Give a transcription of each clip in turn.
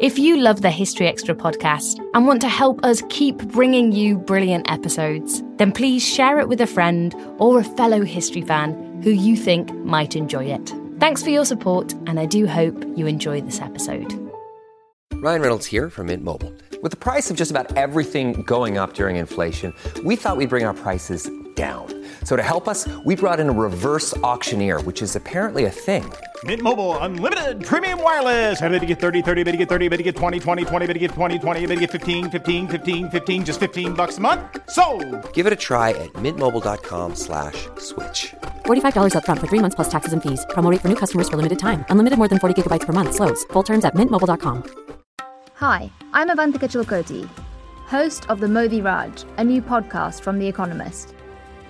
If you love the History Extra podcast and want to help us keep bringing you brilliant episodes, then please share it with a friend or a fellow history fan who you think might enjoy it. Thanks for your support, and I do hope you enjoy this episode. Ryan Reynolds here from Mint Mobile. With the price of just about everything going up during inflation, we thought we'd bring our prices down. So to help us, we brought in a reverse auctioneer, which is apparently a thing. Mint Mobile unlimited premium wireless. Ready to get 30, 30, bit to get 30, bit to get 20, 20, 20, bit to get 20, 20, bit to get 15, 15, 15, 15 just 15 bucks a month. So, Give it a try at mintmobile.com slash switch. $45 upfront for three months plus taxes and fees. Promo rate for new customers for limited time. Unlimited more than 40 gigabytes per month. Slows. Full terms at mintmobile.com. Hi, I'm Avantika Chilkoti, host of The Modi Raj, a new podcast from The Economist.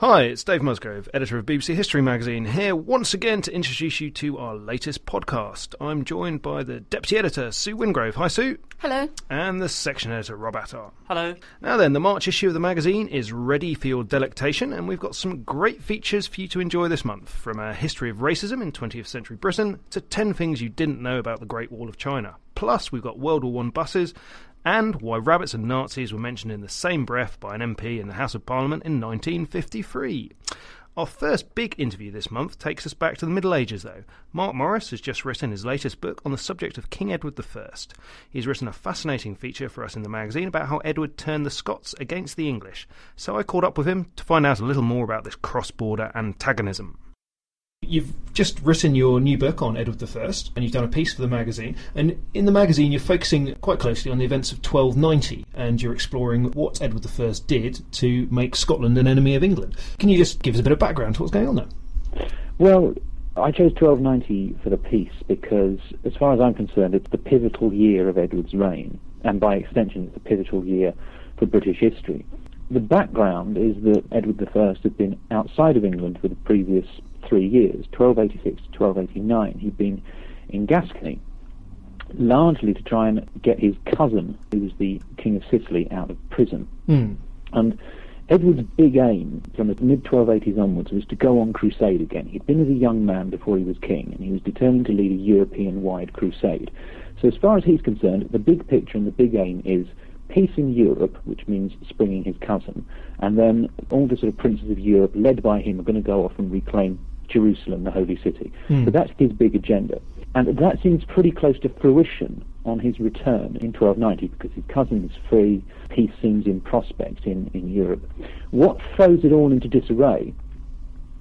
Hi, it's Dave Musgrove, editor of BBC History magazine, here once again to introduce you to our latest podcast. I'm joined by the deputy editor, Sue Wingrove. Hi, Sue. Hello. And the section editor, Rob Attar. Hello. Now then, the March issue of the magazine is ready for your delectation, and we've got some great features for you to enjoy this month, from a history of racism in 20th century Britain to 10 things you didn't know about the Great Wall of China. Plus, we've got World War I buses, and why rabbits and Nazis were mentioned in the same breath by an MP in the House of Parliament in 1953. Our first big interview this month takes us back to the Middle Ages, though. Mark Morris has just written his latest book on the subject of King Edward I. He's written a fascinating feature for us in the magazine about how Edward turned the Scots against the English. So I caught up with him to find out a little more about this cross border antagonism. You've just written your new book on Edward I, and you've done a piece for the magazine. And in the magazine, you're focusing quite closely on the events of 1290, and you're exploring what Edward I did to make Scotland an enemy of England. Can you just give us a bit of background to what's going on there? Well, I chose 1290 for the piece because, as far as I'm concerned, it's the pivotal year of Edward's reign, and by extension, it's the pivotal year for British history. The background is that Edward I had been outside of England for the previous three years, 1286 to 1289. He'd been in Gascony, largely to try and get his cousin, who was the King of Sicily, out of prison. Mm. And Edward's big aim from the mid 1280s onwards was to go on crusade again. He'd been as a young man before he was king, and he was determined to lead a European wide crusade. So, as far as he's concerned, the big picture and the big aim is peace in Europe, which means springing his cousin, and then all the sort of princes of Europe, led by him, are going to go off and reclaim Jerusalem, the holy city. Mm. So that's his big agenda. And that seems pretty close to fruition on his return in 1290 because his cousin is free, peace seems in prospect in, in Europe. What throws it all into disarray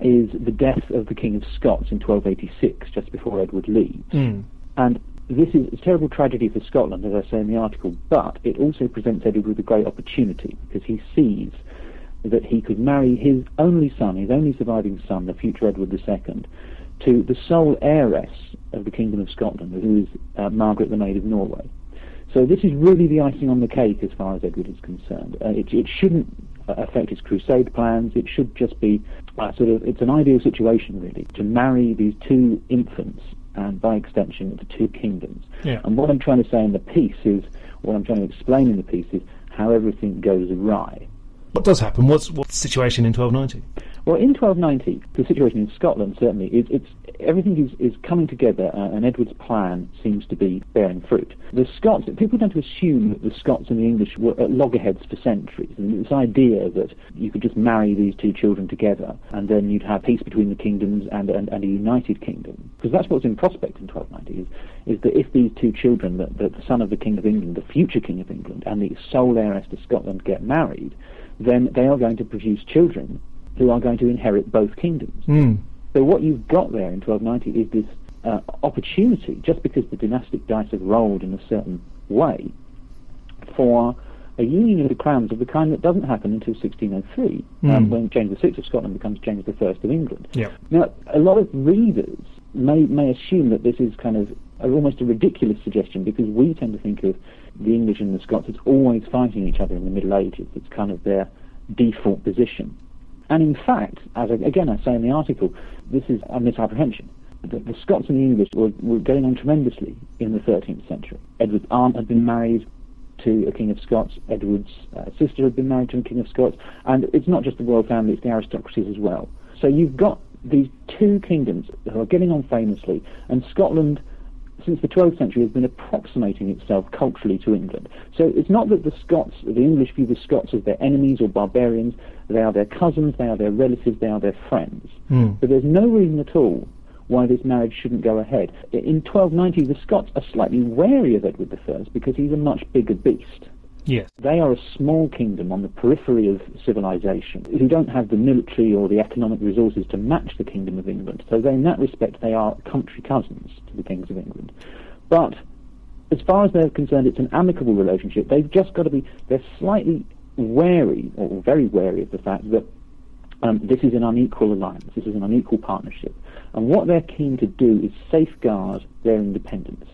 is the death of the King of Scots in 1286, just before Edward leaves. Mm. And this is a terrible tragedy for Scotland, as I say in the article, but it also presents Edward with a great opportunity because he sees that he could marry his only son, his only surviving son, the future Edward II, to the sole heiress of the Kingdom of Scotland, who is uh, Margaret the Maid of Norway. So this is really the icing on the cake as far as Edward is concerned. Uh, it, it, shouldn't affect his crusade plans. It should just be uh, sort of, it's an ideal situation really, to marry these two infants and by extension the two kingdoms. Yeah. And what I'm trying to say in the piece is, what I'm trying to explain in the piece is how everything goes awry. What does happen? What's, what's the situation in 1290? Well, in 1290, the situation in Scotland certainly is it's everything is, is coming together, uh, and Edward's plan seems to be bearing fruit. The Scots, people tend to assume that the Scots and the English were at loggerheads for centuries, and this idea that you could just marry these two children together, and then you'd have peace between the kingdoms and, and, and a united kingdom, because that's what's in prospect in 1290 is, is that if these two children, the, the son of the King of England, the future King of England, and the sole heiress to Scotland get married, then they are going to produce children who are going to inherit both kingdoms. Mm. So what you've got there in 1290 is this uh, opportunity, just because the dynastic dice have rolled in a certain way, for a union of the crowns of the kind that doesn't happen until 1603, Mm. um, when James VI of Scotland becomes James I of England. Yeah. Now, a lot of readers may may assume that this is kind of a, almost a ridiculous suggestion because we tend to think of the English and the Scots as always fighting each other in the Middle Ages. It's kind of their default position. And in fact, as I, again I say in the article, this is a misapprehension. The, the Scots and the English were, were getting on tremendously in the 13th century. Edward's aunt had been married to a King of Scots. Edward's uh, sister had been married to a King of Scots. And it's not just the royal family, it's the aristocracies as well. So you've got these two kingdoms who are getting on famously, and Scotland since the 12th century has been approximating itself culturally to England. So it's not that the Scots, the English view the Scots as their enemies or barbarians. They are their cousins, they are their relatives, they are their friends. Mm. But there's no reason at all why this marriage shouldn't go ahead. In 1290, the Scots are slightly wary of Edward I because he's a much bigger beast. Yes. They are a small kingdom on the periphery of civilization who don't have the military or the economic resources to match the Kingdom of England. So they, in that respect, they are country cousins to the kings of England. But as far as they're concerned, it's an amicable relationship. They've just got to be, they're slightly wary, or very wary of the fact that um, this is an unequal alliance, this is an unequal partnership. And what they're keen to do is safeguard their independence.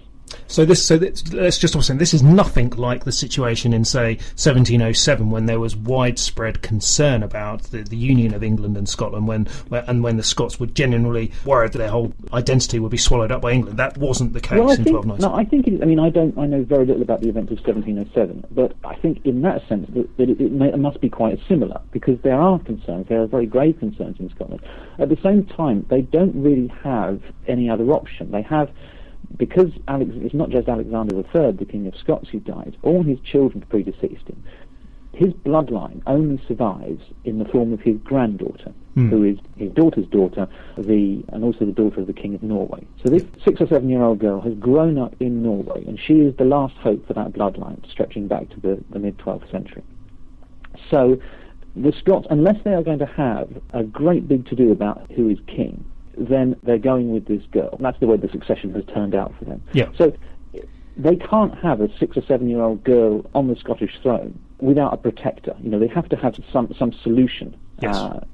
So this, so this, let's just also this is nothing like the situation in say 1707 when there was widespread concern about the, the union of England and Scotland when, where, and when the Scots were genuinely worried that their whole identity would be swallowed up by England. That wasn't the case well, in think, 1290. No, I think it is. I mean, I don't. I know very little about the events of 1707, but I think in that sense that, that it, it, may, it must be quite similar because there are concerns. There are very grave concerns in Scotland. At the same time, they don't really have any other option. They have because Alex, it's not just Alexander III, the King of Scots, who died. All his children predeceased him. His bloodline only survives in the form of his granddaughter, Hmm. who is his daughter's daughter, the and also the daughter of the King of Norway. So this six or seven year old girl has grown up in Norway, and she is the last hope for that bloodline, stretching back to the, the mid 12th century. So the Scots, unless they are going to have a great big to do about who is king, then they're going with this girl. And that's the way the succession has turned out for them. Yeah. So they can't have a six or seven year old girl on the Scottish throne without a protector. You know, they have to have some some solution. Yes. Uh,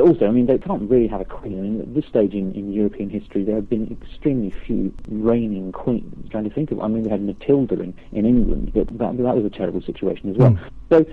also, I mean, they can't really have a queen. I mean, at this stage in, in European history, there have been extremely few reigning queens. I'm trying to think of, I mean, we had Matilda in, in England, but that, that was a terrible situation as well. Mm. So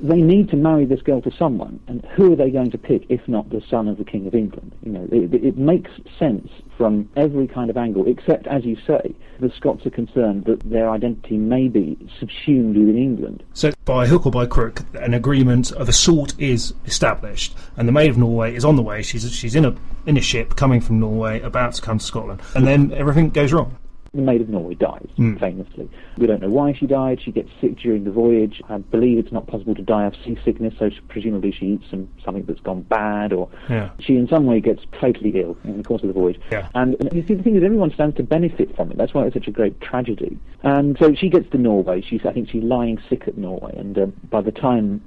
they need to marry this girl to someone, and who are they going to pick if not the son of the King of England? You know, it, it makes sense from every kind of angle, except, as you say, the Scots are concerned that their identity may be subsumed within England. So, by hook or by crook, an agreement of a sort is established, and the Maid of Norway is on the way. She's she's in a in a ship coming from Norway, about to come to Scotland, and then everything goes wrong. The Maid of Norway dies, Mm. famously. We don't know why she died. She gets sick during the voyage. I believe it's not possible to die of seasickness, so she, presumably she eats some, something that's gone bad, or Yeah. she in some way gets fatally ill in the course of the voyage. Yeah. And, and you see, the thing is, everyone stands to benefit from it. That's why it's such a great tragedy. And so she gets to Norway. She's, I think she's lying sick at Norway, and uh, by the time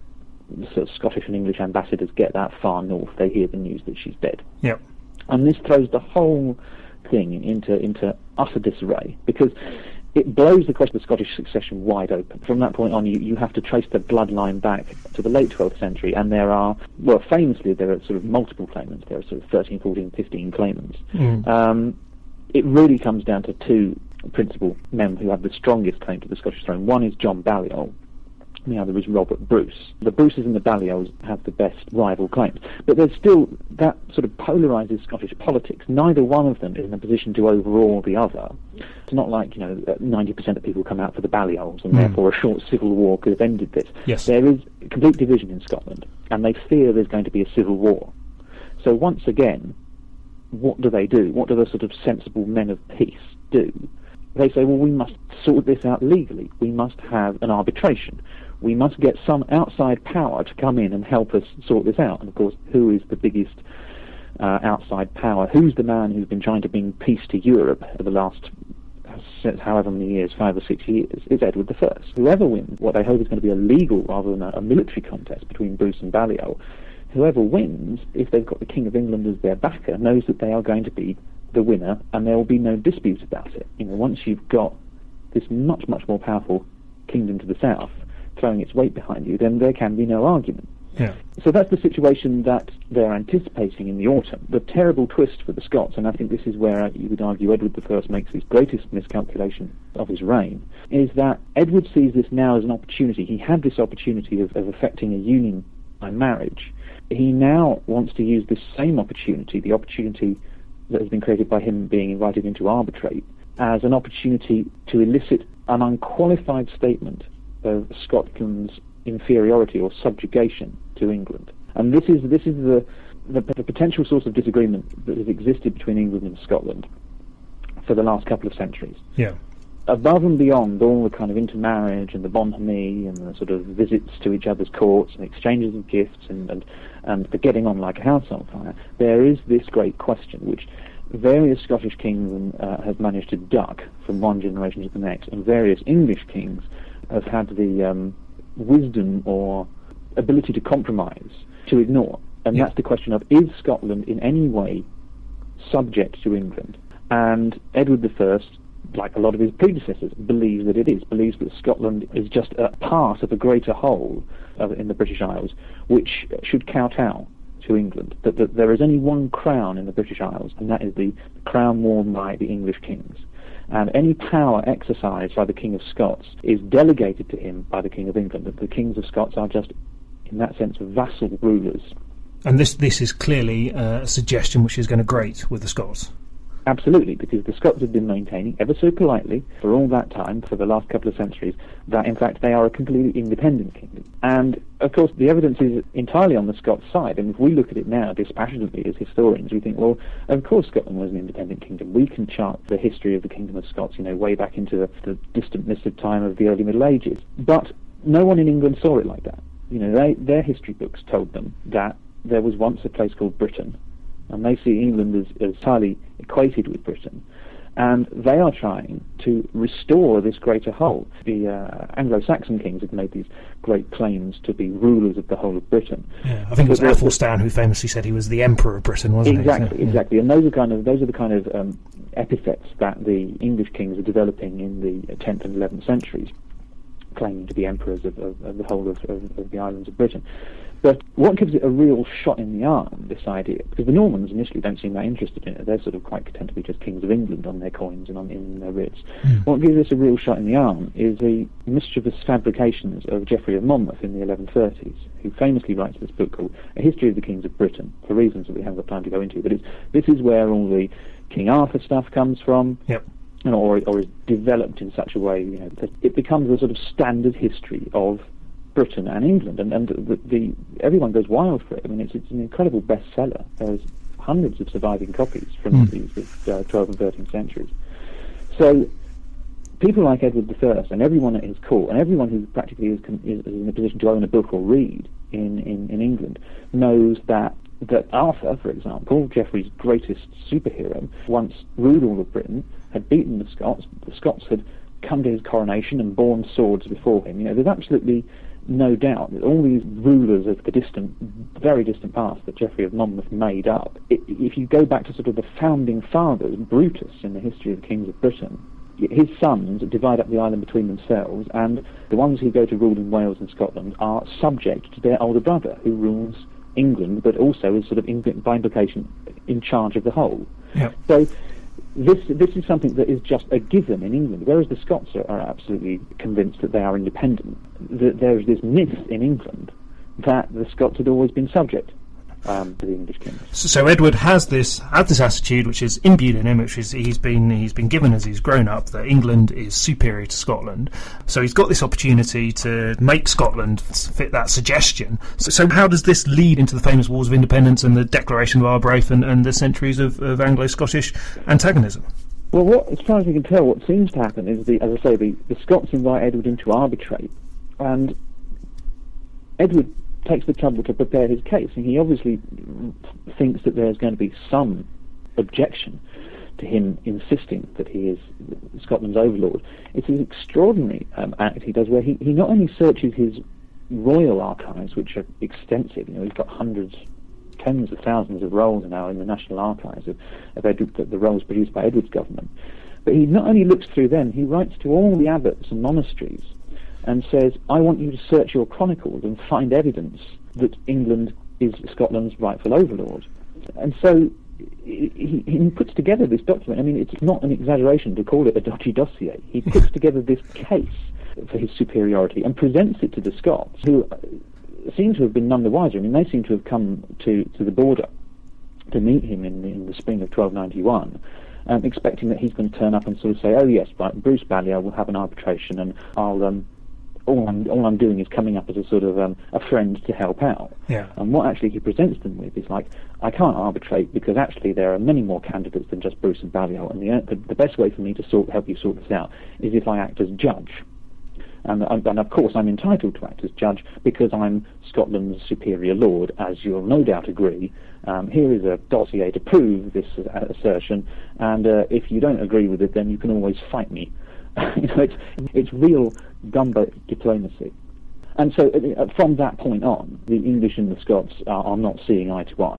the sort of Scottish and English ambassadors get that far north, they hear the news that she's dead Yep. and this throws the whole thing into into utter disarray because it blows the question of Scottish succession wide open. From that point on, you, you have to trace the bloodline back to the late 12th century, and there are, well, famously, there are sort of multiple claimants. There are sort of 13, 14, 15 claimants. Mm. Um, it really comes down to two principal men who have the strongest claim to the Scottish throne. One is John Balliol, the other is Robert Bruce. The Bruces and the Balliols have the best rival claims. But there's still, that sort of polarises Scottish politics. Neither one of them is in a position to overawe the other. It's not like, you know, 90% of people come out for the Balliols and Mm. therefore a short civil war could have ended this. Yes. There is complete division in Scotland and they fear there's going to be a civil war. So once again, what do they do? What do the sort of sensible men of peace do? They say, well, we must sort this out legally. We must have an arbitration. We must get some outside power to come in and help us sort this out. And of course, who is the biggest uh, outside power? Who's the man who's been trying to bring peace to Europe for the last uh, however many years, five or six years? It's Edward I. Whoever wins, what they hope is going to be a legal rather than a, a military contest between Bruce and Balliol, whoever wins, if they've got the King of England as their backer, knows that they are going to be the winner, and there will be no dispute about it. You know, once you've got this much, much more powerful kingdom to the south throwing its weight behind you, then there can be no argument. Yeah. So that's the situation that they're anticipating in the autumn. The terrible twist for the Scots, and I think this is where you would argue Edward I makes his greatest miscalculation of his reign, is that Edward sees this now as an opportunity. He had this opportunity of, of effecting a union by marriage, he now wants to use this same opportunity, the opportunity that has been created by him being invited into arbitrate, as an opportunity to elicit an unqualified statement of Scotland's inferiority or subjugation to England. And this is this is the, the, the potential source of disagreement that has existed between England and Scotland for the last couple of centuries. Yeah. Above and beyond all the kind of intermarriage and the bonhomie and the sort of visits to each other's courts and exchanges of gifts and, and, and the getting on like a house on fire, there is this great question which various Scottish kings uh, have managed to duck from one generation to the next, and various English kings have had the um, wisdom or ability to compromise to ignore. And Yeah. that's the question of is Scotland in any way subject to England? And Edward I, like a lot of his predecessors, believes that it is, believes that Scotland is just a part of a greater whole uh, in the British Isles, which should kowtow to England. That, that there is only one crown in the British Isles, and that is the crown worn by the English kings. And any power exercised by the King of Scots is delegated to him by the King of England. The kings of Scots are just, in that sense, vassal rulers. And this this is clearly uh, a suggestion which is going to grate with the Scots. Absolutely, because the Scots have been maintaining, ever so politely, for all that time, for the last couple of centuries, that in fact they are a completely independent kingdom. And of course, the evidence is entirely on the Scots side. And if we look at it now dispassionately as historians, we think, well, of course Scotland was an independent kingdom. We can chart the history of the Kingdom of Scots, you know, way back into the, the distantness of time of the early Middle Ages. But no one in England saw it like that. You know, they, their history books told them that there was once a place called Britain, and they see England as, as highly equated with Britain. And they are trying to restore this greater whole. The uh, Anglo-Saxon kings have made these great claims to be rulers of the whole of Britain. Yeah, I think it was Athelstan who famously said he was the emperor of Britain, wasn't Exactly, he? So, yeah. exactly. And those are kind of those are the kind of um, epithets that the English kings are developing in the 10th and 11th centuries, claiming to be emperors of, of, of the whole of, of the islands of Britain. But what gives it a real shot in the arm, this idea, because the Normans initially don't seem that interested in it. They're sort of quite content to be just kings of England on their coins and on in their writs. Hmm. What gives this a real shot in the arm is the mischievous fabrications of Geoffrey of Monmouth in the 1130s, who famously writes this book called A History of the Kings of Britain, for reasons that we haven't got time to go into. But it's, this is where all the King Arthur stuff comes from Yep. you know, or, or is developed in such a way you know, that it becomes a sort of standard history of Britain and England, and, and the, the everyone goes wild for it. I mean, it's, it's an incredible bestseller. There's hundreds of surviving copies from these uh, 12th and 13th centuries. So people like Edward I and everyone at his court, and everyone who practically is, is in a position to own a book or read in, in, in England, knows that that Arthur, for example, Geoffrey's greatest superhero, once ruled all of Britain, had beaten the Scots. The Scots had come to his coronation and borne swords before him. You know, there's absolutely no doubt that all these rulers of the distant, very distant past that Geoffrey of Monmouth made up, if you go back to sort of the founding fathers, Brutus in the history of the kings of Britain, his sons divide up the island between themselves, and the ones who go to rule in Wales and Scotland are subject to their older brother, who rules England, but also is sort of, in, by implication, in charge of the whole. Yep. So this this is something that is just a given in England, whereas the Scots are, are absolutely convinced that they are independent. That there is this myth in England that the Scots had always been subject um, to the English kings. So, Edward has this had this attitude, which is imbued in him, which is he's been he's been given as he's grown up that England is superior to Scotland. So he's got this opportunity to make Scotland fit that suggestion. So, so how does this lead into the famous Wars of Independence and the Declaration of Arbroath and, and the centuries of, of Anglo-Scottish antagonism? Well, what, as far as we can tell, what seems to happen is, the, as I say, the, the Scots invite Edward in to arbitrate, and Edward takes the trouble to prepare his case, and he obviously thinks that there's going to be some objection to him insisting that he is Scotland's overlord. It's an extraordinary um, act he does, where he, he not only searches his royal archives, which are extensive, you know, he's got hundreds, tens of thousands of rolls now in the National Archives of, of Edward, the, the rolls produced by Edward's government, but he not only looks through them, he writes to all the abbots and monasteries and says, I want you to search your chronicles and find evidence that England is Scotland's rightful overlord. And so he, he puts together this document. I mean, it's not an exaggeration to call it a dodgy dossier. He puts together this case for his superiority and presents it to the Scots, who seem to have been none the wiser. I mean, they seem to have come to, to the border to meet him in, in the spring of 1291. Um, expecting that he's going to turn up and sort of say, "Oh yes, right, Bruce Balliol will have an arbitration, and I'll um, all I'm all I'm doing is coming up as a sort of um, a friend to help out. Yeah. And what actually he presents them with is like, I can't arbitrate because actually there are many more candidates than just Bruce and Balliol, and the, the the best way for me to sort help you sort this out is if I act as judge. And, and of course, I'm entitled to act as judge because I'm Scotland's superior lord, as you'll no doubt agree. Um, here is a dossier to prove this uh, assertion, and uh, if you don't agree with it, then you can always fight me. you know, it's, it's real gunboat diplomacy. And so uh, from that point on, the English and the Scots are, are not seeing eye to eye.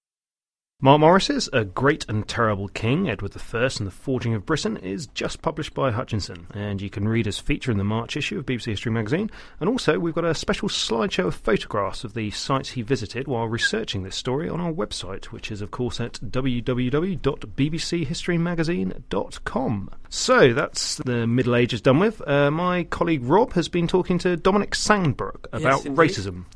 Mark Morris's A Great and Terrible King, Edward I and the Forging of Britain, is just published by Hutchinson, and you can read his feature in the March issue of BBC History magazine. And also, we've got a special slideshow of photographs of the sites he visited while researching this story on our website, which is, of course, at www.bbchistorymagazine.com. So, that's the Middle Ages done with. Uh, my colleague Rob has been talking to Dominic Sandbrook about Yes, racism.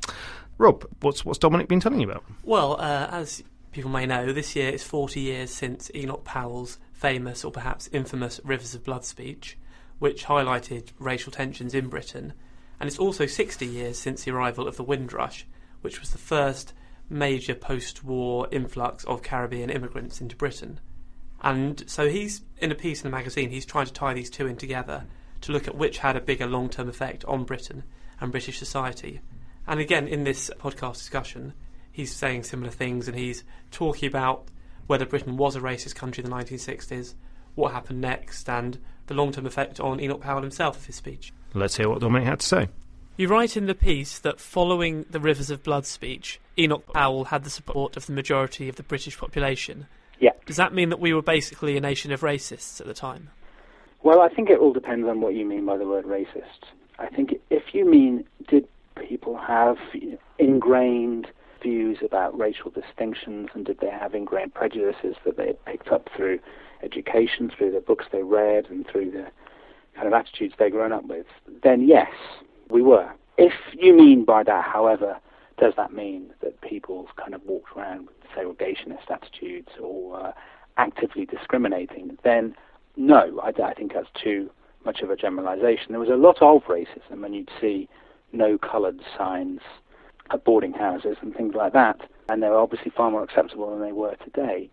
Rob, what's, what's Dominic been telling you about? Well, uh, as people may know, this year is 40 years since Enoch Powell's famous, or perhaps infamous, Rivers of Blood speech, which highlighted racial tensions in Britain. And it's also 60 years since the arrival of the Windrush, which was the first major post war influx of Caribbean immigrants into Britain. And so he's, in a piece in the magazine, he's trying to tie these two in together to look at which had a bigger long term effect on Britain and British society. And again, in this podcast discussion, he's saying similar things and he's talking about whether Britain was a racist country in the 1960s, what happened next, and the long term effect on Enoch Powell himself of his speech. Let's hear what Dominic had to say. You write in the piece that following the Rivers of Blood speech, Enoch Powell had the support of the majority of the British population. Yeah. Does that mean that we were basically a nation of racists at the time? Well, I think it all depends on what you mean by the word racist. I think if you mean did people have ingrained views about racial distinctions and did they have ingrained prejudices that they had picked up through education, through the books they read, and through the kind of attitudes they'd grown up with, then yes, we were. If you mean by that, however, does that mean that people kind of walked around with segregationist attitudes or uh, actively discriminating, then no, I, I think that's too much of a generalization. There was a lot of racism, and you'd see no coloured signs at boarding houses and things like that, and they were obviously far more acceptable than they were today.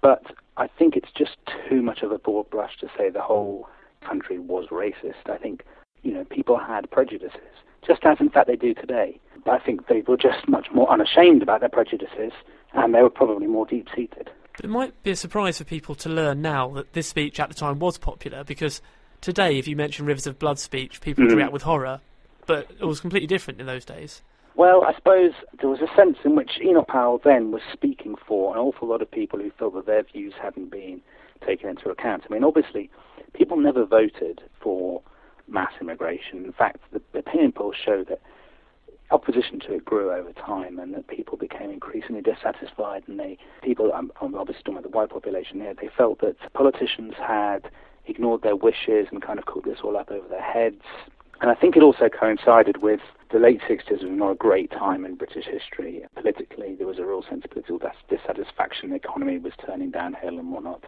But I think it's just too much of a broad brush to say the whole country was racist. I think, you know, people had prejudices, just as in fact they do today. But I think they were just much more unashamed about their prejudices, and they were probably more deep seated. But it might be a surprise for people to learn now that this speech at the time was popular because today, if you mention Rivers of Blood speech, people would Mhm. react with horror, but it was completely different in those days. Well, I suppose there was a sense in which Enoch Powell then was speaking for an awful lot of people who felt that their views hadn't been taken into account. I mean, obviously, people never voted for mass immigration. In fact, the opinion polls show that opposition to it grew over time and that people became increasingly dissatisfied and they people I'm, I'm obviously talking about the white population here they felt that politicians had ignored their wishes and kind of cooked this all up over their heads and I think it also coincided with the late 60s was not a great time in British history. Politically, there was a real sense of political dissatisfaction. The economy was turning downhill and whatnot.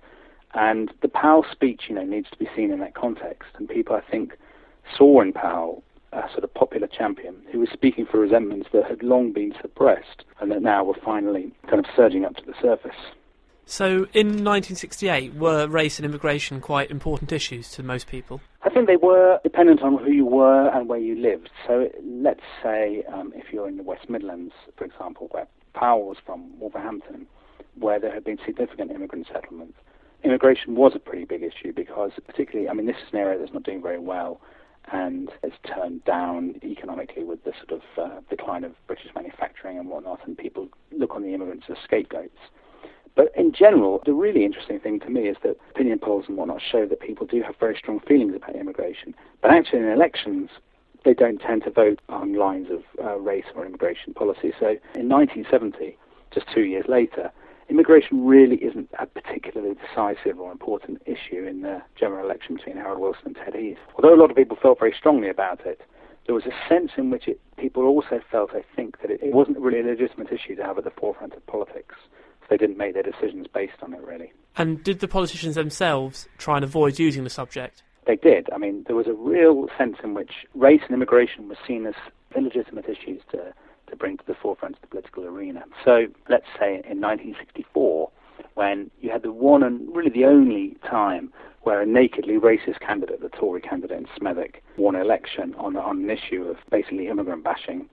And the Powell speech, you know, needs to be seen in that context. And people, I think, saw in Powell a sort of popular champion who was speaking for resentments that had long been suppressed and that now were finally kind of surging up to the surface. So, in 1968, were race and immigration quite important issues to most people? I think they were dependent on who you were and where you lived. So let's say um, if you're in the West Midlands, for example, where Powell was from, Wolverhampton, where there had been significant immigrant settlements, immigration was a pretty big issue because particularly, I mean, this is an area that's not doing very well and it's turned down economically with the sort of uh, decline of British manufacturing and whatnot, and people look on the immigrants as scapegoats. But in general, the really interesting thing to me is that opinion polls and whatnot show that people do have very strong feelings about immigration. But actually, in elections, they don't tend to vote on lines of uh, race or immigration policy. So in 1970, just two years later, immigration really isn't a particularly decisive or important issue in the general election between Harold Wilson and Ted Heath. Although a lot of people felt very strongly about it, there was a sense in which it, people also felt, I think, that it it wasn't really a legitimate issue to have at the forefront of politics. They didn't make their decisions based on it, really. And did the politicians themselves try and avoid using the subject? They did. I mean, there was a real sense in which race and immigration were seen as illegitimate issues to, to bring to the forefront of the political arena. So let's say in 1964, when you had the one and really the only time where a nakedly racist candidate, the Tory candidate in Smethwick, won an election on, on an issue of basically immigrant bashing.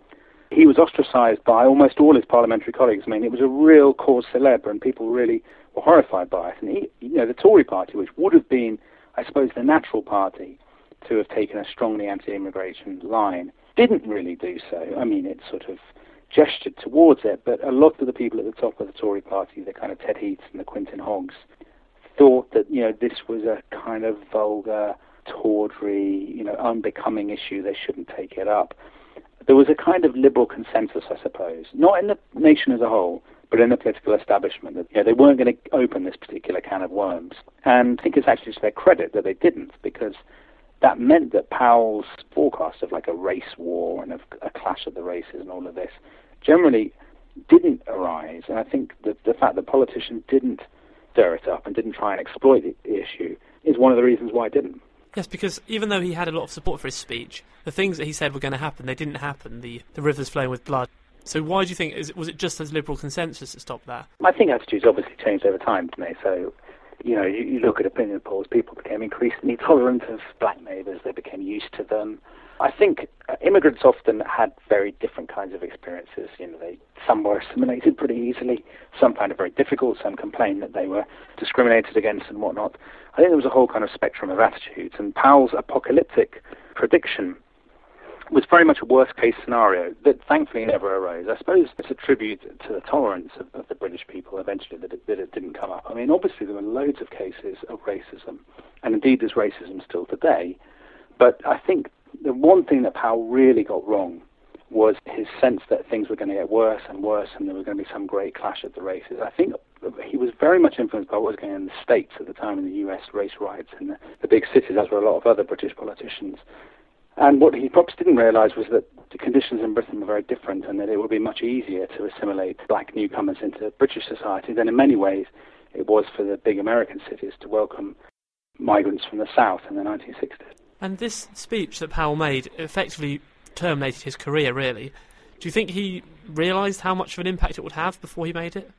He was ostracised by almost all his parliamentary colleagues. I mean, it was a real cause célèbre, and people really were horrified by it. And he, you know, the Tory party, which would have been, I suppose, the natural party to have taken a strongly anti-immigration line, didn't really do so. I mean, it sort of gestured towards it, but a lot of the people at the top of the Tory party, the kind of Ted Heaths and the Quintin Hoggs, thought that you know this was a kind of vulgar, tawdry, you know, unbecoming issue. They shouldn't take it up. There was a kind of liberal consensus, I suppose, not in the nation as a whole, but in the political establishment that you know, they weren't going to open this particular can of worms. And I think it's actually to their credit that they didn't, because that meant that Powell's forecast of like a race war and of a clash of the races and all of this generally didn't arise. And I think that the fact that politicians didn't stir it up and didn't try and exploit the, the issue is one of the reasons why it didn't. Yes, because even though he had a lot of support for his speech, the things that he said were going to happen, they didn't happen. The the rivers flowing with blood. So why do you think is, was it just as liberal consensus that stopped that? I think attitudes obviously changed over time, didn't they? So, you know, you, you look at opinion polls, people became increasingly tolerant of black neighbours. They became used to them. I think uh, immigrants often had very different kinds of experiences. You know, they some were assimilated pretty easily, some found it very difficult, some complained that they were discriminated against and whatnot. I think there was a whole kind of spectrum of attitudes, and Powell's apocalyptic prediction was very much a worst case scenario that thankfully never arose. I suppose it's a tribute to the tolerance of, of the British people eventually that it, that it didn't come up. I mean, obviously there were loads of cases of racism, and indeed there's racism still today. But I think the one thing that Powell really got wrong was his sense that things were going to get worse and worse and there was going to be some great clash at the races. I think he was very much influenced by what was going on in the States at the time in the US race riots in the, the big cities, as were a lot of other British politicians. And what he perhaps didn't realize was that the conditions in Britain were very different and that it would be much easier to assimilate black newcomers into British society than in many ways it was for the big American cities to welcome migrants from the South in the 1960s. And this speech that Powell made effectively terminated his career, really. Do you think he realised how much of an impact it would have before he made it?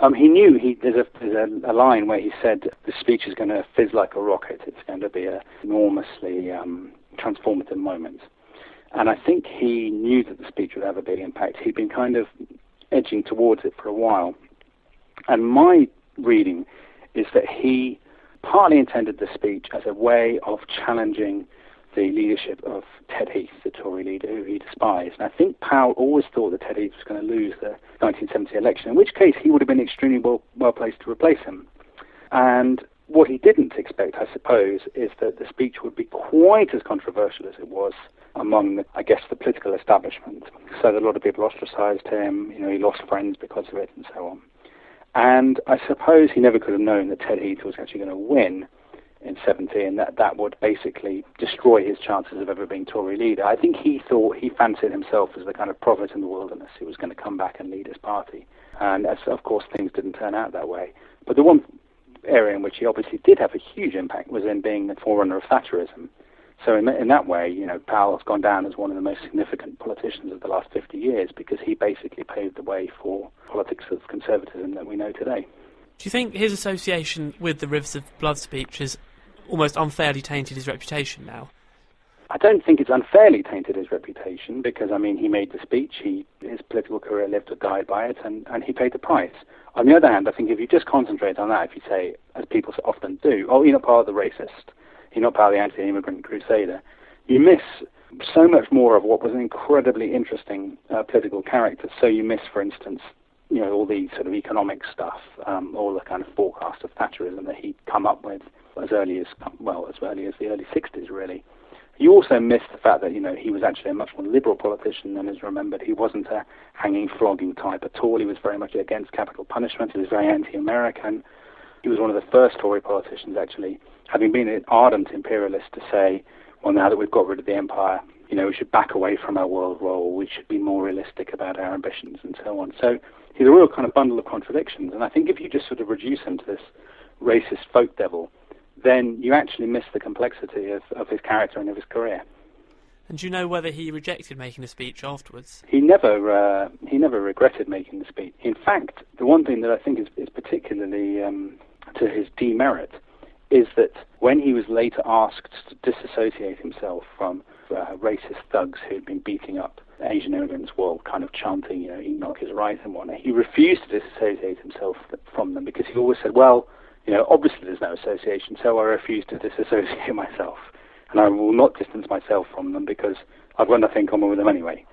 Um, he knew he there's, a, there's a, a, line where he said the speech is going to fizz like a rocket. It's going to be an enormously um, transformative moment. And I think he knew that the speech would have a big impact. He'd been kind of edging towards it for a while. And my reading is that he partly intended the speech as a way of challenging the leadership of Ted Heath, the Tory leader who he despised. And I think Powell always thought that Ted Heath was going to lose the 1970 election, in which case he would have been extremely well, well placed to replace him. And what he didn't expect, I suppose, is that the speech would be quite as controversial as it was among, I guess, the political establishment. So that a lot of people ostracized him, you know, he lost friends because of it and so on. And I suppose he never could have known that Ted Heath was actually going to win in 70 and that that would basically destroy his chances of ever being Tory leader. I think he thought he fancied himself as the kind of prophet in the wilderness who was going to come back and lead his party. And as, of course, things didn't turn out that way. But the one area in which he obviously did have a huge impact was in being the forerunner of Thatcherism. So in, in that way, you know, Powell has gone down as one of the most significant politicians of the last 50 years because he basically paved the way for politics of conservatism that we know today. Do you think his association with the Rivers of Blood speech has almost unfairly tainted his reputation now? I don't think it's unfairly tainted his reputation because, I mean, he made the speech, he, his political career lived or died by it, and, and he paid the price. On the other hand, I think if you just concentrate on that, if you say, as people often do, oh, you're not part of the racist, you're not part of the anti-immigrant crusader, you miss so much more of what was an incredibly interesting uh, political character. So you miss, for instance, you know, all the sort of economic stuff, um, all the kind of forecast of Thatcherism that he'd come up with as early as, well, as early as the early 60s, really. You also miss the fact that, you know, he was actually a much more liberal politician than is remembered. He wasn't a hanging, flogging type at all. He was very much against capital punishment. He was very anti-American. He was one of the first Tory politicians, actually, having been an ardent imperialist, to say, well, now that we've got rid of the empire, you know, we should back away from our world role, we should be more realistic about our ambitions and so on. So he's a real kind of bundle of contradictions. And I think if you just sort of reduce him to this racist folk devil, then you actually miss the complexity of, of his character and of his career. And do you know whether he rejected making the speech afterwards? He never uh, he never regretted making the speech. In fact, the one thing that I think is, is particularly um, to his demerit is that when he was later asked to disassociate himself from uh, racist thugs who had been beating up Asian immigrants while kind of chanting, you know, Enoch is right and whatnot, he refused to disassociate himself from them because he always said, well, you know, obviously there's no association, so I refuse to disassociate myself. And I will not distance myself from them because I've got nothing in common with them anyway.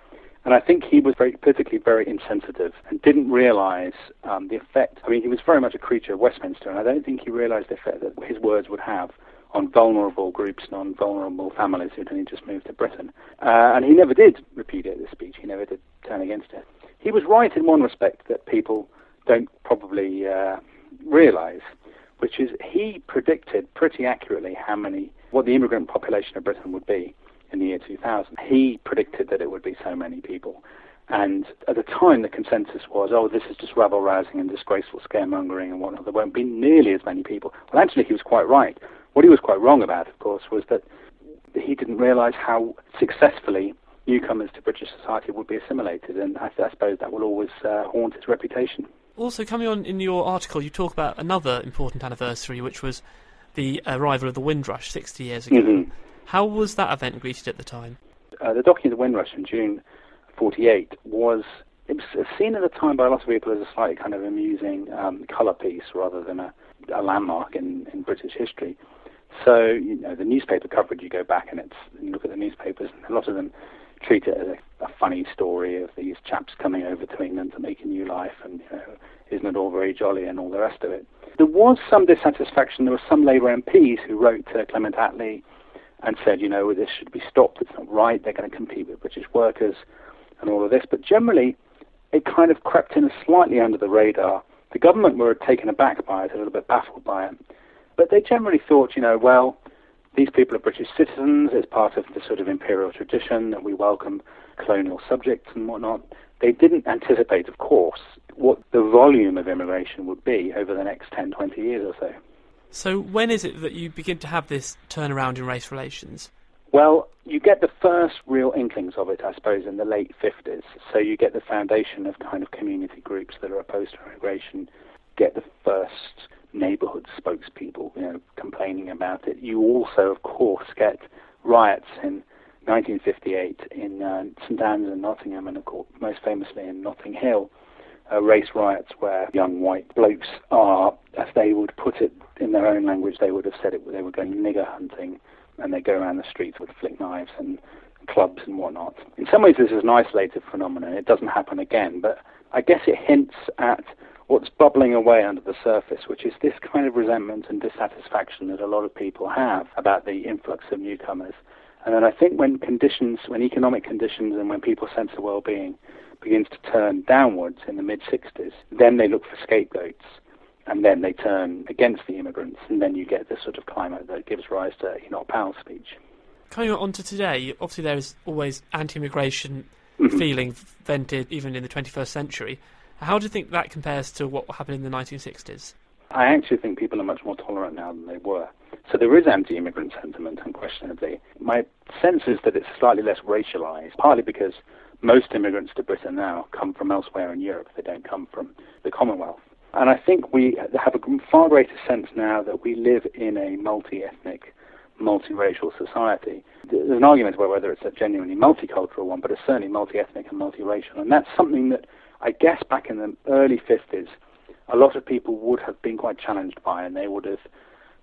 And I think he was very politically very insensitive and didn't realise um, the effect. I mean, he was very much a creature of Westminster, and I don't think he realised the effect that his words would have on vulnerable groups and on vulnerable families who'd only just moved to Britain. Uh, and he never did repudiate this speech. He never did turn against it. He was right in one respect that people don't probably uh, realise, which is he predicted pretty accurately how many, what the immigrant population of Britain would be in the year 2000. He predicted that it would be so many people. And at the time, the consensus was, oh, this is just rabble rousing and disgraceful scaremongering and whatnot. There won't be nearly as many people. Well, actually, he was quite right. What he was quite wrong about, of course, was that he didn't realize how successfully newcomers to British society would be assimilated. And I, I suppose that will always uh, haunt his reputation. Also, coming on in your article, you talk about another important anniversary, which was the arrival of the Windrush 60 years ago. Mm-hmm. How was that event greeted at the time? Uh, the docking of the Windrush in June 48 was was seen at the time by a lot of people as a slightly kind of amusing um, colour piece rather than a, a landmark in, in British history. So, you know, the newspaper coverage, you go back and it's, you look at the newspapers, and a lot of them treat it as a, a funny story of these chaps coming over to England to make a new life and, you know, isn't it all very jolly and all the rest of it. There was some dissatisfaction. There were some Labour MPs who wrote to Clement Attlee and said, you know, this should be stopped. It's not right. They're going to compete with British workers and all of this. But generally, it kind of crept in slightly under the radar. The government were taken aback by it, a little bit baffled by it. But they generally thought, you know, well, these people are British citizens. It's part of the sort of imperial tradition that we welcome colonial subjects and whatnot. They didn't anticipate, of course, what the volume of immigration would be over the next 10, 20 years or so. So, when is it that you begin to have this turnaround in race relations? Well, you get the first real inklings of it, I suppose, in the late 50s. So, you get the foundation of kind of community groups that are opposed to immigration, get the first neighbourhood spokespeople, you know, complaining about it. You also, of course, get riots in 1958 in uh, St Ann's and Nottingham, and of course, most famously in Notting Hill, uh, race riots where young white blokes are, as they would put it in their own language, they would have said it. They were going nigger hunting, and they go around the streets with flick knives and clubs and whatnot. In some ways, this is an isolated phenomenon. It doesn't happen again, but I guess it hints at what's bubbling away under the surface, which is this kind of resentment and dissatisfaction that a lot of people have about the influx of newcomers. And then I think when conditions, when economic conditions and when people's sense of well-being begins to turn downwards in the mid 60s, then they look for scapegoats and then they turn against the immigrants, and then you get this sort of climate that gives rise to Enoch Powell's speech. Coming on to today, obviously there is always anti-immigration Mm-hmm. feeling vented even in the 21st century. How do you think that compares to what happened in the 1960s? I actually think people are much more tolerant now than they were. So there is anti-immigrant sentiment, unquestionably. My sense is that it's slightly less racialized, partly because most immigrants to Britain now come from elsewhere in Europe. They don't come from the Commonwealth. And I think we have a far greater sense now that we live in a multi-ethnic, multiracial society. There's an argument about whether it's a genuinely multicultural one, but it's certainly multi-ethnic and multiracial. And that's something that I guess back in the early 50s, a lot of people would have been quite challenged by, and they would have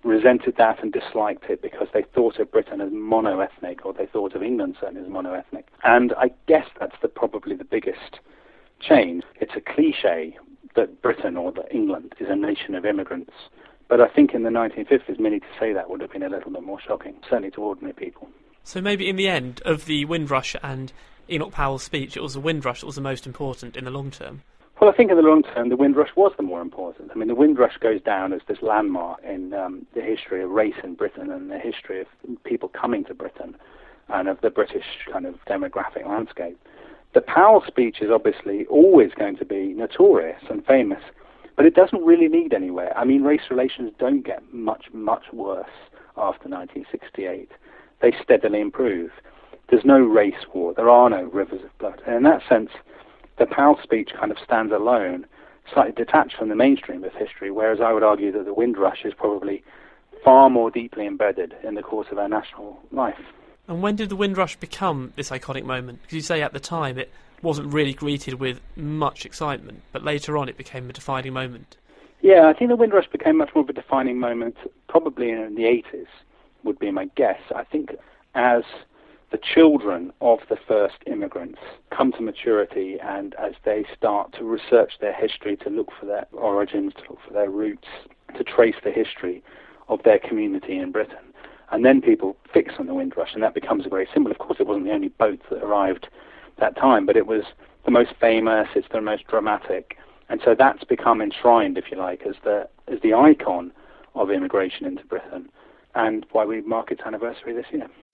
resented that and disliked it because they thought of Britain as mono-ethnic, or they thought of England certainly as mono-ethnic. And I guess that's the, probably the biggest change. It's a cliche that Britain or that England is a nation of immigrants. But I think in the 1950s, many to say that would have been a little bit more shocking, certainly to ordinary people. So maybe in the end of the Windrush and Enoch Powell's speech, it was the Windrush that was the most important in the long term. Well, I think in the long term, the Windrush was the more important. I mean, the Windrush goes down as this landmark in um, the history of race in Britain and the history of people coming to Britain. and of the British kind of demographic landscape. The Powell speech is obviously always going to be notorious and famous, but it doesn't really lead anywhere. I mean, race relations don't get much, much worse after 1968. They steadily improve. There's no race war. There are no rivers of blood. And in that sense, the Powell speech kind of stands alone, slightly detached from the mainstream of history, whereas I would argue that the Windrush is probably far more deeply embedded in the course of our national life. And when did the Windrush become this iconic moment? Because you say at the time it wasn't really greeted with much excitement, but later on it became a defining moment. Yeah, I think the Windrush became much more of a defining moment probably in the 80s, would be my guess. I think as the children of the first immigrants come to maturity and as they start to research their history, to look for their origins, to look for their roots, to trace the history of their community in Britain. And then people fix on the Windrush, and that becomes a great symbol. Of course, it wasn't the only boat that arrived that time, but it was the most famous, it's the most dramatic. And so that's become enshrined, if you like, as the, as the icon of immigration into Britain and why we mark its anniversary this year.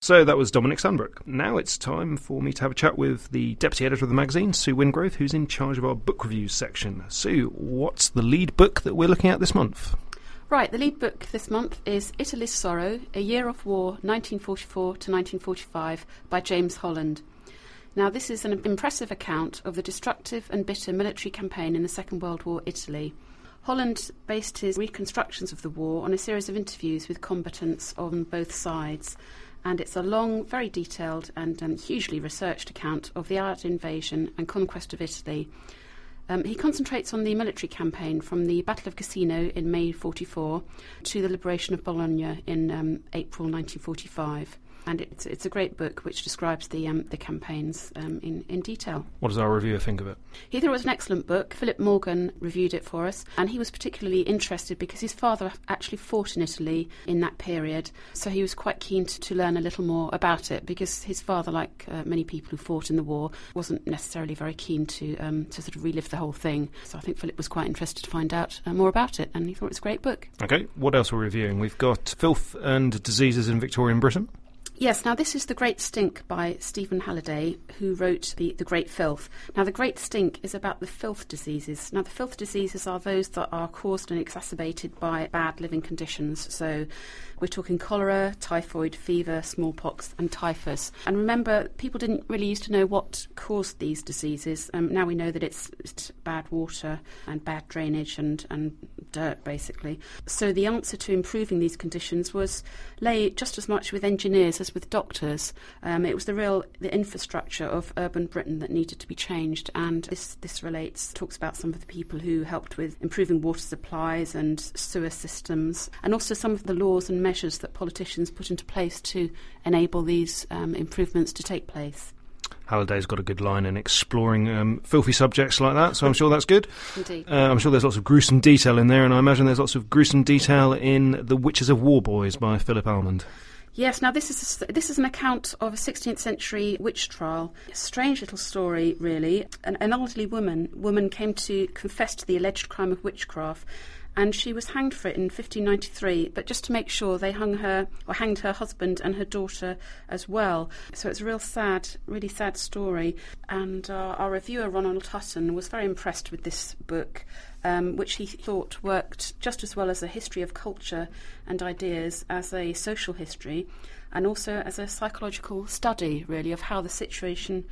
So that was Dominic Sandbrook. Now it's time for me to have a chat with the deputy editor of the magazine, Sue Wingrove, who's in charge of our book reviews section. Sue, what's the lead book that we're looking at this month? Right, the lead book this month is Italy's Sorrow, A Year of War, 1944 to 1945, by James Holland. Now, this is an impressive account of the destructive and bitter military campaign in the Second World War Italy. Holland based his reconstructions of the war on a series of interviews with combatants on both sides, and it's a long, very detailed, and um, hugely researched account of the Allied invasion and conquest of Italy. Um, he concentrates on the military campaign from the Battle of Cassino in May 44 to the liberation of Bologna in um, April 1945. And it's, it's a great book which describes the, um, the campaigns um, in, in detail. What does our reviewer think of it? He thought it was an excellent book. Philip Morgan reviewed it for us, and he was particularly interested because his father actually fought in Italy in that period. So he was quite keen to, to learn a little more about it because his father, like uh, many people who fought in the war, wasn't necessarily very keen to um, to sort of relive the whole thing. So I think Philip was quite interested to find out uh, more about it, and he thought it was a great book. Okay, what else are we reviewing? We've got Filth and Diseases in Victorian Britain. Yes, now this is The Great Stink by Stephen Halliday, who wrote the, the Great Filth. Now, The Great Stink is about the filth diseases. Now, the filth diseases are those that are caused and exacerbated by bad living conditions. So, we're talking cholera, typhoid, fever, smallpox, and typhus. And remember, people didn't really used to know what caused these diseases. Um, now we know that it's, it's bad water and bad drainage and, and dirt, basically. So the answer to improving these conditions was lay just as much with engineers as with doctors. Um, it was the real the infrastructure of urban Britain that needed to be changed, and this this relates talks about some of the people who helped with improving water supplies and sewer systems, and also some of the laws and measures that politicians put into place to enable these um, improvements to take place. Halliday's got a good line in exploring um, filthy subjects like that, so I'm sure that's good. Indeed. Uh, I'm sure there's lots of gruesome detail in there, and I imagine there's lots of gruesome detail in The Witches of Warboys by Philip Almond. Yes, now this is a, this is an account of a 16th century witch trial. A strange little story, really. An, an elderly woman woman came to confess to the alleged crime of witchcraft, and she was hanged for it in 1593. But just to make sure, they hung her or hanged her husband and her daughter as well. So it's a real sad, really sad story. And uh, our reviewer Ronald Hutton was very impressed with this book. Um, which he thought worked just as well as a history of culture and ideas as a social history, and also as a psychological study, really, of how the situation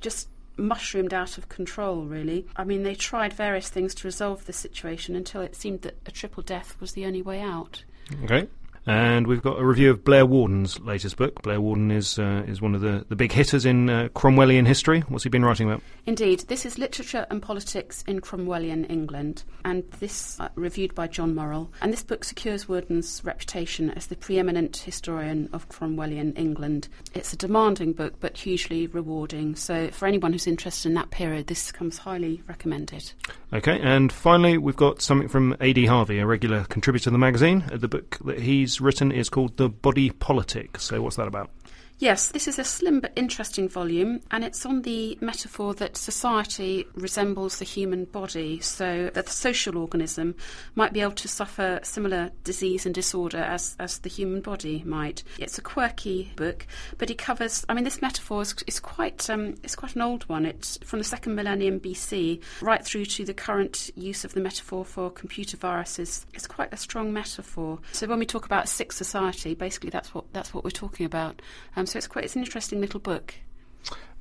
just mushroomed out of control, really. I mean, they tried various things to resolve the situation until it seemed that a triple death was the only way out. Okay. And we've got a review of Blair Worden's latest book. Blair Worden is uh, is one of the, the big hitters in uh, Cromwellian history. What's he been writing about? Indeed, this is literature and politics in Cromwellian England, and this uh, reviewed by John Morrill. And this book secures Warden's reputation as the preeminent historian of Cromwellian England. It's a demanding book, but hugely rewarding. So, for anyone who's interested in that period, this comes highly recommended. Okay, and finally, we've got something from A.D. Harvey, a regular contributor to the magazine. The book that he's written is called The Body Politic. So, what's that about? Yes, this is a slim but interesting volume, and it's on the metaphor that society resembles the human body, so that the social organism might be able to suffer similar disease and disorder as, as the human body might. It's a quirky book, but it covers. I mean, this metaphor is, is quite um, it's quite an old one. It's from the second millennium BC right through to the current use of the metaphor for computer viruses. It's quite a strong metaphor. So when we talk about sick society, basically that's what that's what we're talking about. Um, so it's quite it's an interesting little book.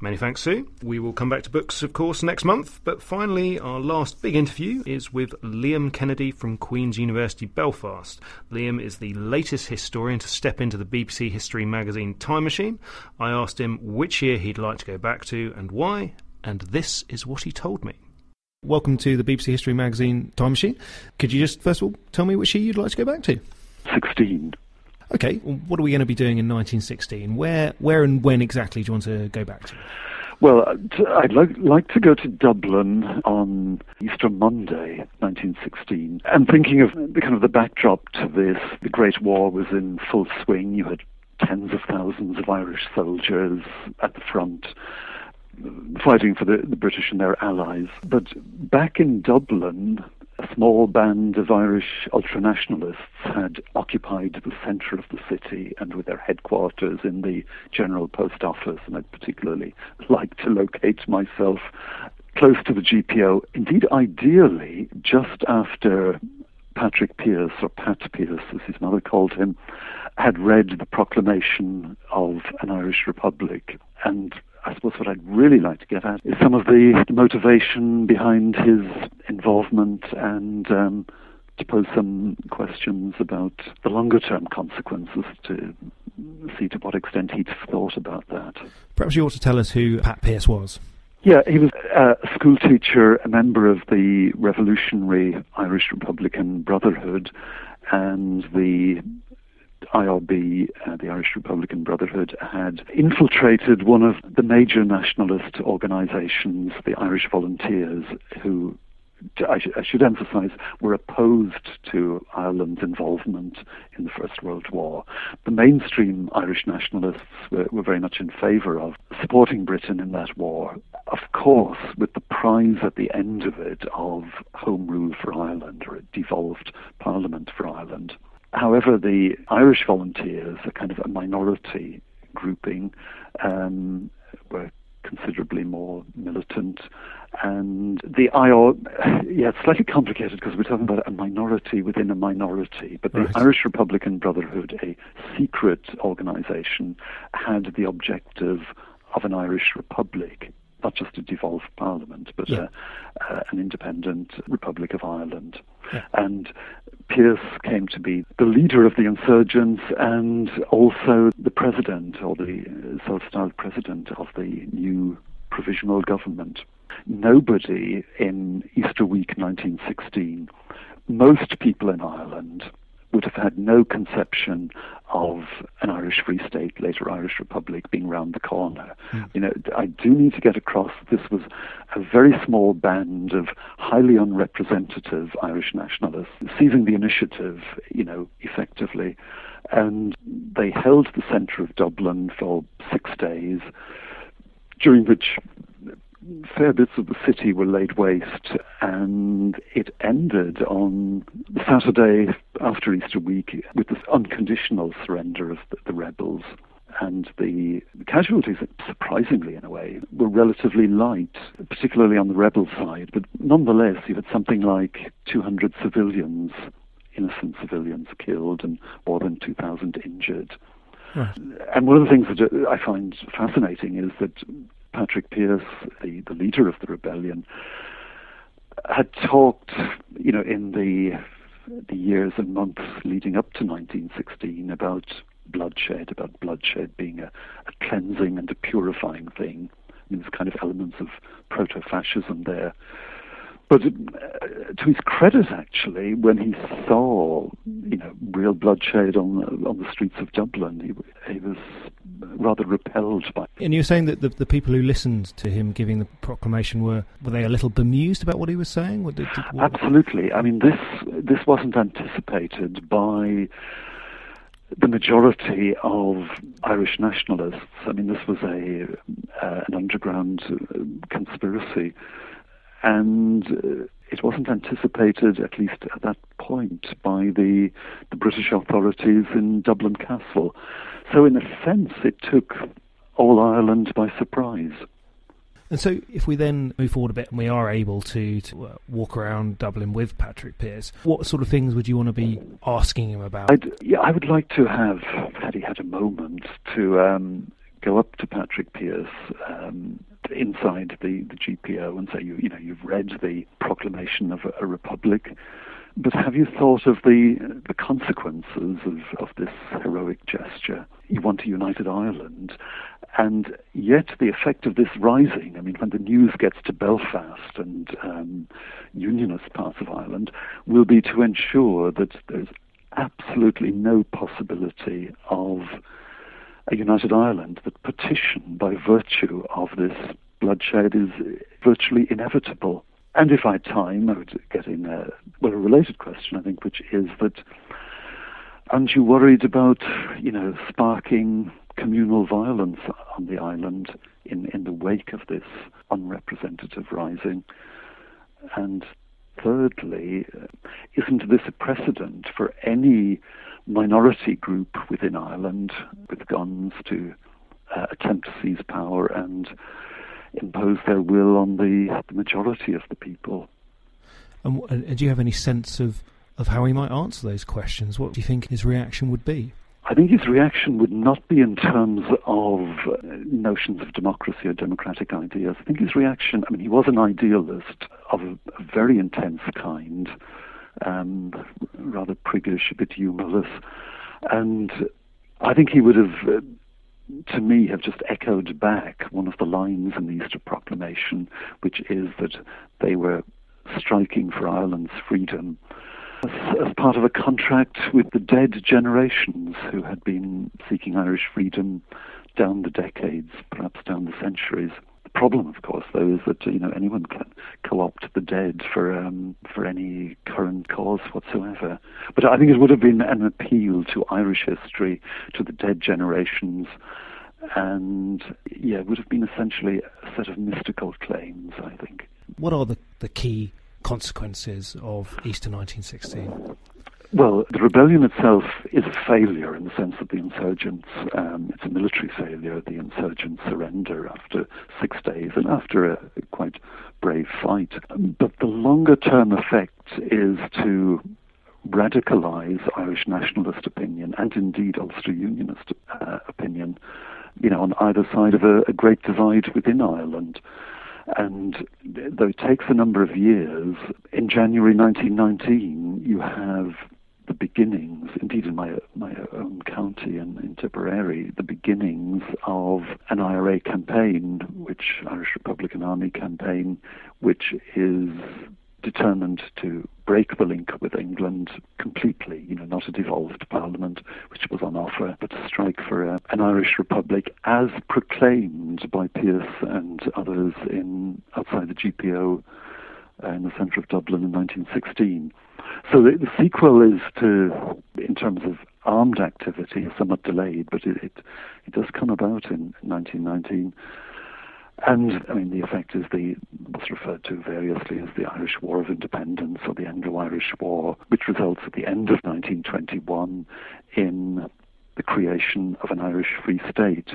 Many thanks, Sue. We will come back to books, of course, next month. But finally, our last big interview is with Liam Kennedy from Queen's University Belfast. Liam is the latest historian to step into the BBC History magazine Time Machine. I asked him which year he'd like to go back to and why, and this is what he told me. Welcome to the BBC History magazine Time Machine. Could you just, first of all, tell me which year you'd like to go back to? 16. Okay, well, what are we going to be doing in 1916? Where, where, and when exactly do you want to go back to? Well, uh, I'd like, like to go to Dublin on Easter Monday, 1916. And thinking of the kind of the backdrop to this, the Great War was in full swing. You had tens of thousands of Irish soldiers at the front fighting for the, the British and their allies. But back in Dublin, a small band of Irish ultranationalists had occupied the centre of the city and with their headquarters in the General Post Office, and I'd particularly like to locate myself close to the GPO. Indeed, ideally, just after Patrick Pearse, or Pat Pearse, as his mother called him, had read the proclamation of an Irish Republic and I suppose what I'd really like to get at is some of the motivation behind his involvement and um, to pose some questions about the longer term consequences to see to what extent he'd thought about that. Perhaps you ought to tell us who Pat Pearse was. Yeah, he was a school teacher, a member of the revolutionary Irish Republican Brotherhood, and the IRB, uh, the Irish Republican Brotherhood, had infiltrated one of the major nationalist organizations, the Irish Volunteers, who I, sh- I, should emphasize, were opposed to Ireland's involvement in the First World War. The mainstream Irish nationalists were, were, very much in favor of supporting Britain in that war, of course, with the prize at the end of it of home rule for Ireland or a devolved parliament for Ireland. However, the Irish volunteers, a kind of a minority grouping, um, were considerably more militant. And the IR, yeah, it's slightly complicated because we're talking about a minority within a minority. But the right. Irish Republican Brotherhood, a secret organization, had the objective of an Irish republic not just a devolved parliament, but yeah. a, uh, an independent Republic of Ireland. Yeah. And Pearse came to be the leader of the insurgents and also the president, or the self styled president of the new provisional government. Nobody in Easter week 1916, most people in Ireland, would have had no conception of an Irish Free State, later Irish Republic, being round the corner. Mm. You know, I do need to get across this was a very small band of highly unrepresentative Irish nationalists seizing the initiative, you know, effectively. And they held the centre of Dublin for six days, during which fair bits of the city were laid waste, and it ended on Saturday after Easter week with this unconditional surrender of the, the rebels. And the casualties, surprisingly in a way, were relatively light, particularly on the rebel side. But nonetheless, you had something like 200 civilians, innocent civilians, killed and more than 2,000 injured. And one of the things that uh, I find fascinating is that Patrick Pearse, the, the leader of the rebellion, had talked, you know, in the the years and months leading up to 1916 about bloodshed, about bloodshed being a, a cleansing and a purifying thing. I mean, there's kind of elements of proto-fascism there. But uh, to his credit, actually, when he saw, you know, real bloodshed on the, on the streets of Dublin, he, he was rather repelled by. And you were saying that the, the people who listened to him giving the proclamation were were they a little bemused about what he was saying? Did, did, what... Absolutely. I mean, this this wasn't anticipated by the majority of Irish nationalists. I mean, this was a uh, an underground uh, conspiracy and uh, it wasn't anticipated, at least at that point, by the, the British authorities in Dublin Castle. So, in a sense, it took all Ireland by surprise. And so, if we then move forward a bit and we are able to, to uh, walk around Dublin with Patrick Pearse, what sort of things would you want to be asking him about? I'd, yeah, I would like to have, had he had a moment, to um, go up to Patrick Pearse um, inside the, the GPO and say, you, you know, you've read the proclamation of a, a republic, but have you thought of the the consequences of, of this heroic gesture? You want a united Ireland, and yet the effect of this rising. I mean, when the news gets to Belfast and um, unionist parts of Ireland, will be to ensure that there's absolutely no possibility of a united Ireland, that partition by virtue of this bloodshed is virtually inevitable. And if I had time, I would get in a, well, a related question, I think, which is that aren't you worried about, you know, sparking communal violence on the island in, in the wake of this unrepresentative rising? And thirdly, uh, isn't this a precedent for any minority group within Ireland with guns to uh, attempt to seize power and impose their will on the, the majority of the people. And, and, do you have any sense of, of how he might answer those questions? What do you think his reaction would be? I think his reaction would not be in terms of uh, notions of democracy or democratic ideas. I think his reaction, I mean, he was an idealist of a, a very intense kind um, rather priggish, a bit humorless. And I think he would have, uh, to me, have just echoed back one of the lines in the Easter Proclamation, which is that they were striking for Ireland's freedom as, as part of a contract with the dead generations who had been seeking Irish freedom down the decades, perhaps down the centuries problem, of course, though, is that you know anyone can co-opt the dead for um, for any current cause whatsoever. But I think it would have been an appeal to Irish history, to the dead generations, and yeah, it would have been essentially a set of mystical claims. I think. What are the the key consequences of Easter 1916? Well, the rebellion itself is a failure in the sense that the insurgents, um, it's a military failure. The insurgents surrender after six days and after a quite brave fight. But the longer term effect is to radicalize Irish nationalist opinion and indeed Ulster Unionist uh, opinion, you know, on either side of a, a great divide within Ireland. And though it takes a number of years, in January 1919, you have the beginnings, indeed in my my own county in, in Tipperary, the beginnings of an IRA campaign, which Irish Republican Army campaign, which is determined to break the link with England completely, you know, not a devolved parliament, which was on offer, but to strike for a, an Irish republic as proclaimed by Pearse and others in outside the GPO uh, in the centre of Dublin in 1916. So the, the, sequel is to, in terms of armed activity, somewhat delayed, but it, it, it does come about in 1919. And I mean, the effect is the what's referred to variously as the Irish War of Independence or the Anglo-Irish War, which results at the end of 1921 in the creation of an Irish Free State.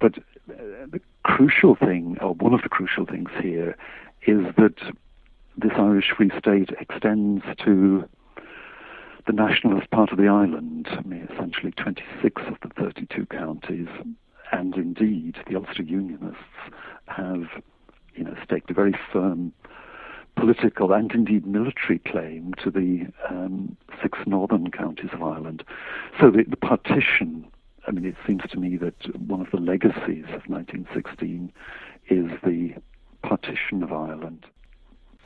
But uh, the crucial thing, or one of the crucial things here, is that this Irish Free State extends to the nationalist part of the island, I mean, essentially 26 of the 32 counties, and indeed the Ulster Unionists have, you know, staked a very firm political and indeed military claim to the um, six northern counties of Ireland. So the, the partition, I mean, it seems to me that one of the legacies of 1916 is the partition of Ireland.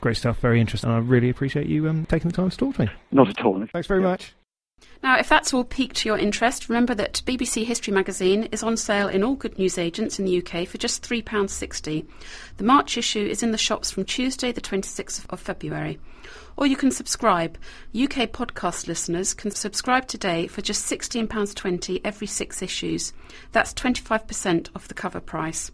Great stuff, very interesting. I really appreciate you um, taking the time to talk to me. Not at all. Thanks very much. Now, if that's all piqued your interest, remember that BBC History magazine is on sale in all good newsagents in the UK for just £3.60. The March issue is in the shops from Tuesday, the 26th of February. Or you can subscribe. UK podcast listeners can subscribe today for just £16.20 every six issues. That's 25% off the cover price.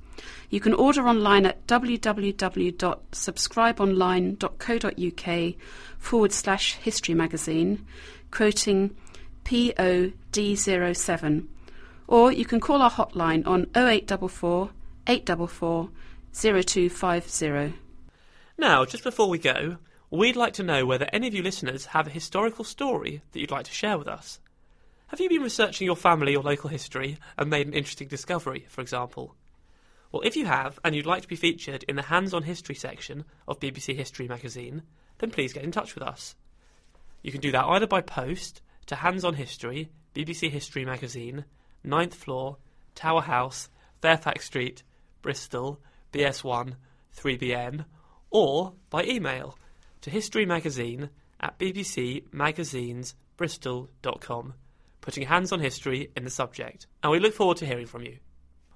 You can order online at www.subscribeonline.co.uk forward slash history magazine, quoting POD07. Or you can call our hotline on 0844 844 0250. Now, just before we go, we'd like to know whether any of you listeners have a historical story that you'd like to share with us. Have you been researching your family or local history and made an interesting discovery, for example? Well, if you have, and you'd like to be featured in the Hands on History section of BBC History magazine, then please get in touch with us. You can do that either by post to Hands on History, BBC History magazine, 9th floor, Tower House, Fairfax Street, Bristol, BS1 3BN, or by email to historymagazine at bbcmagazinesbristol.com, putting Hands on History in the subject. And we look forward to hearing from you.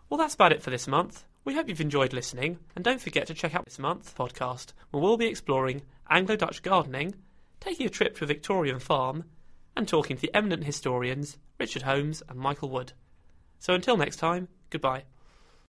Well, that's about it for this month. We hope you've enjoyed listening, and don't forget to check out this month's podcast where we'll be exploring Anglo Dutch gardening, taking a trip to a Victorian farm, and talking to the eminent historians Richard Holmes and Michael Wood. So until next time, goodbye.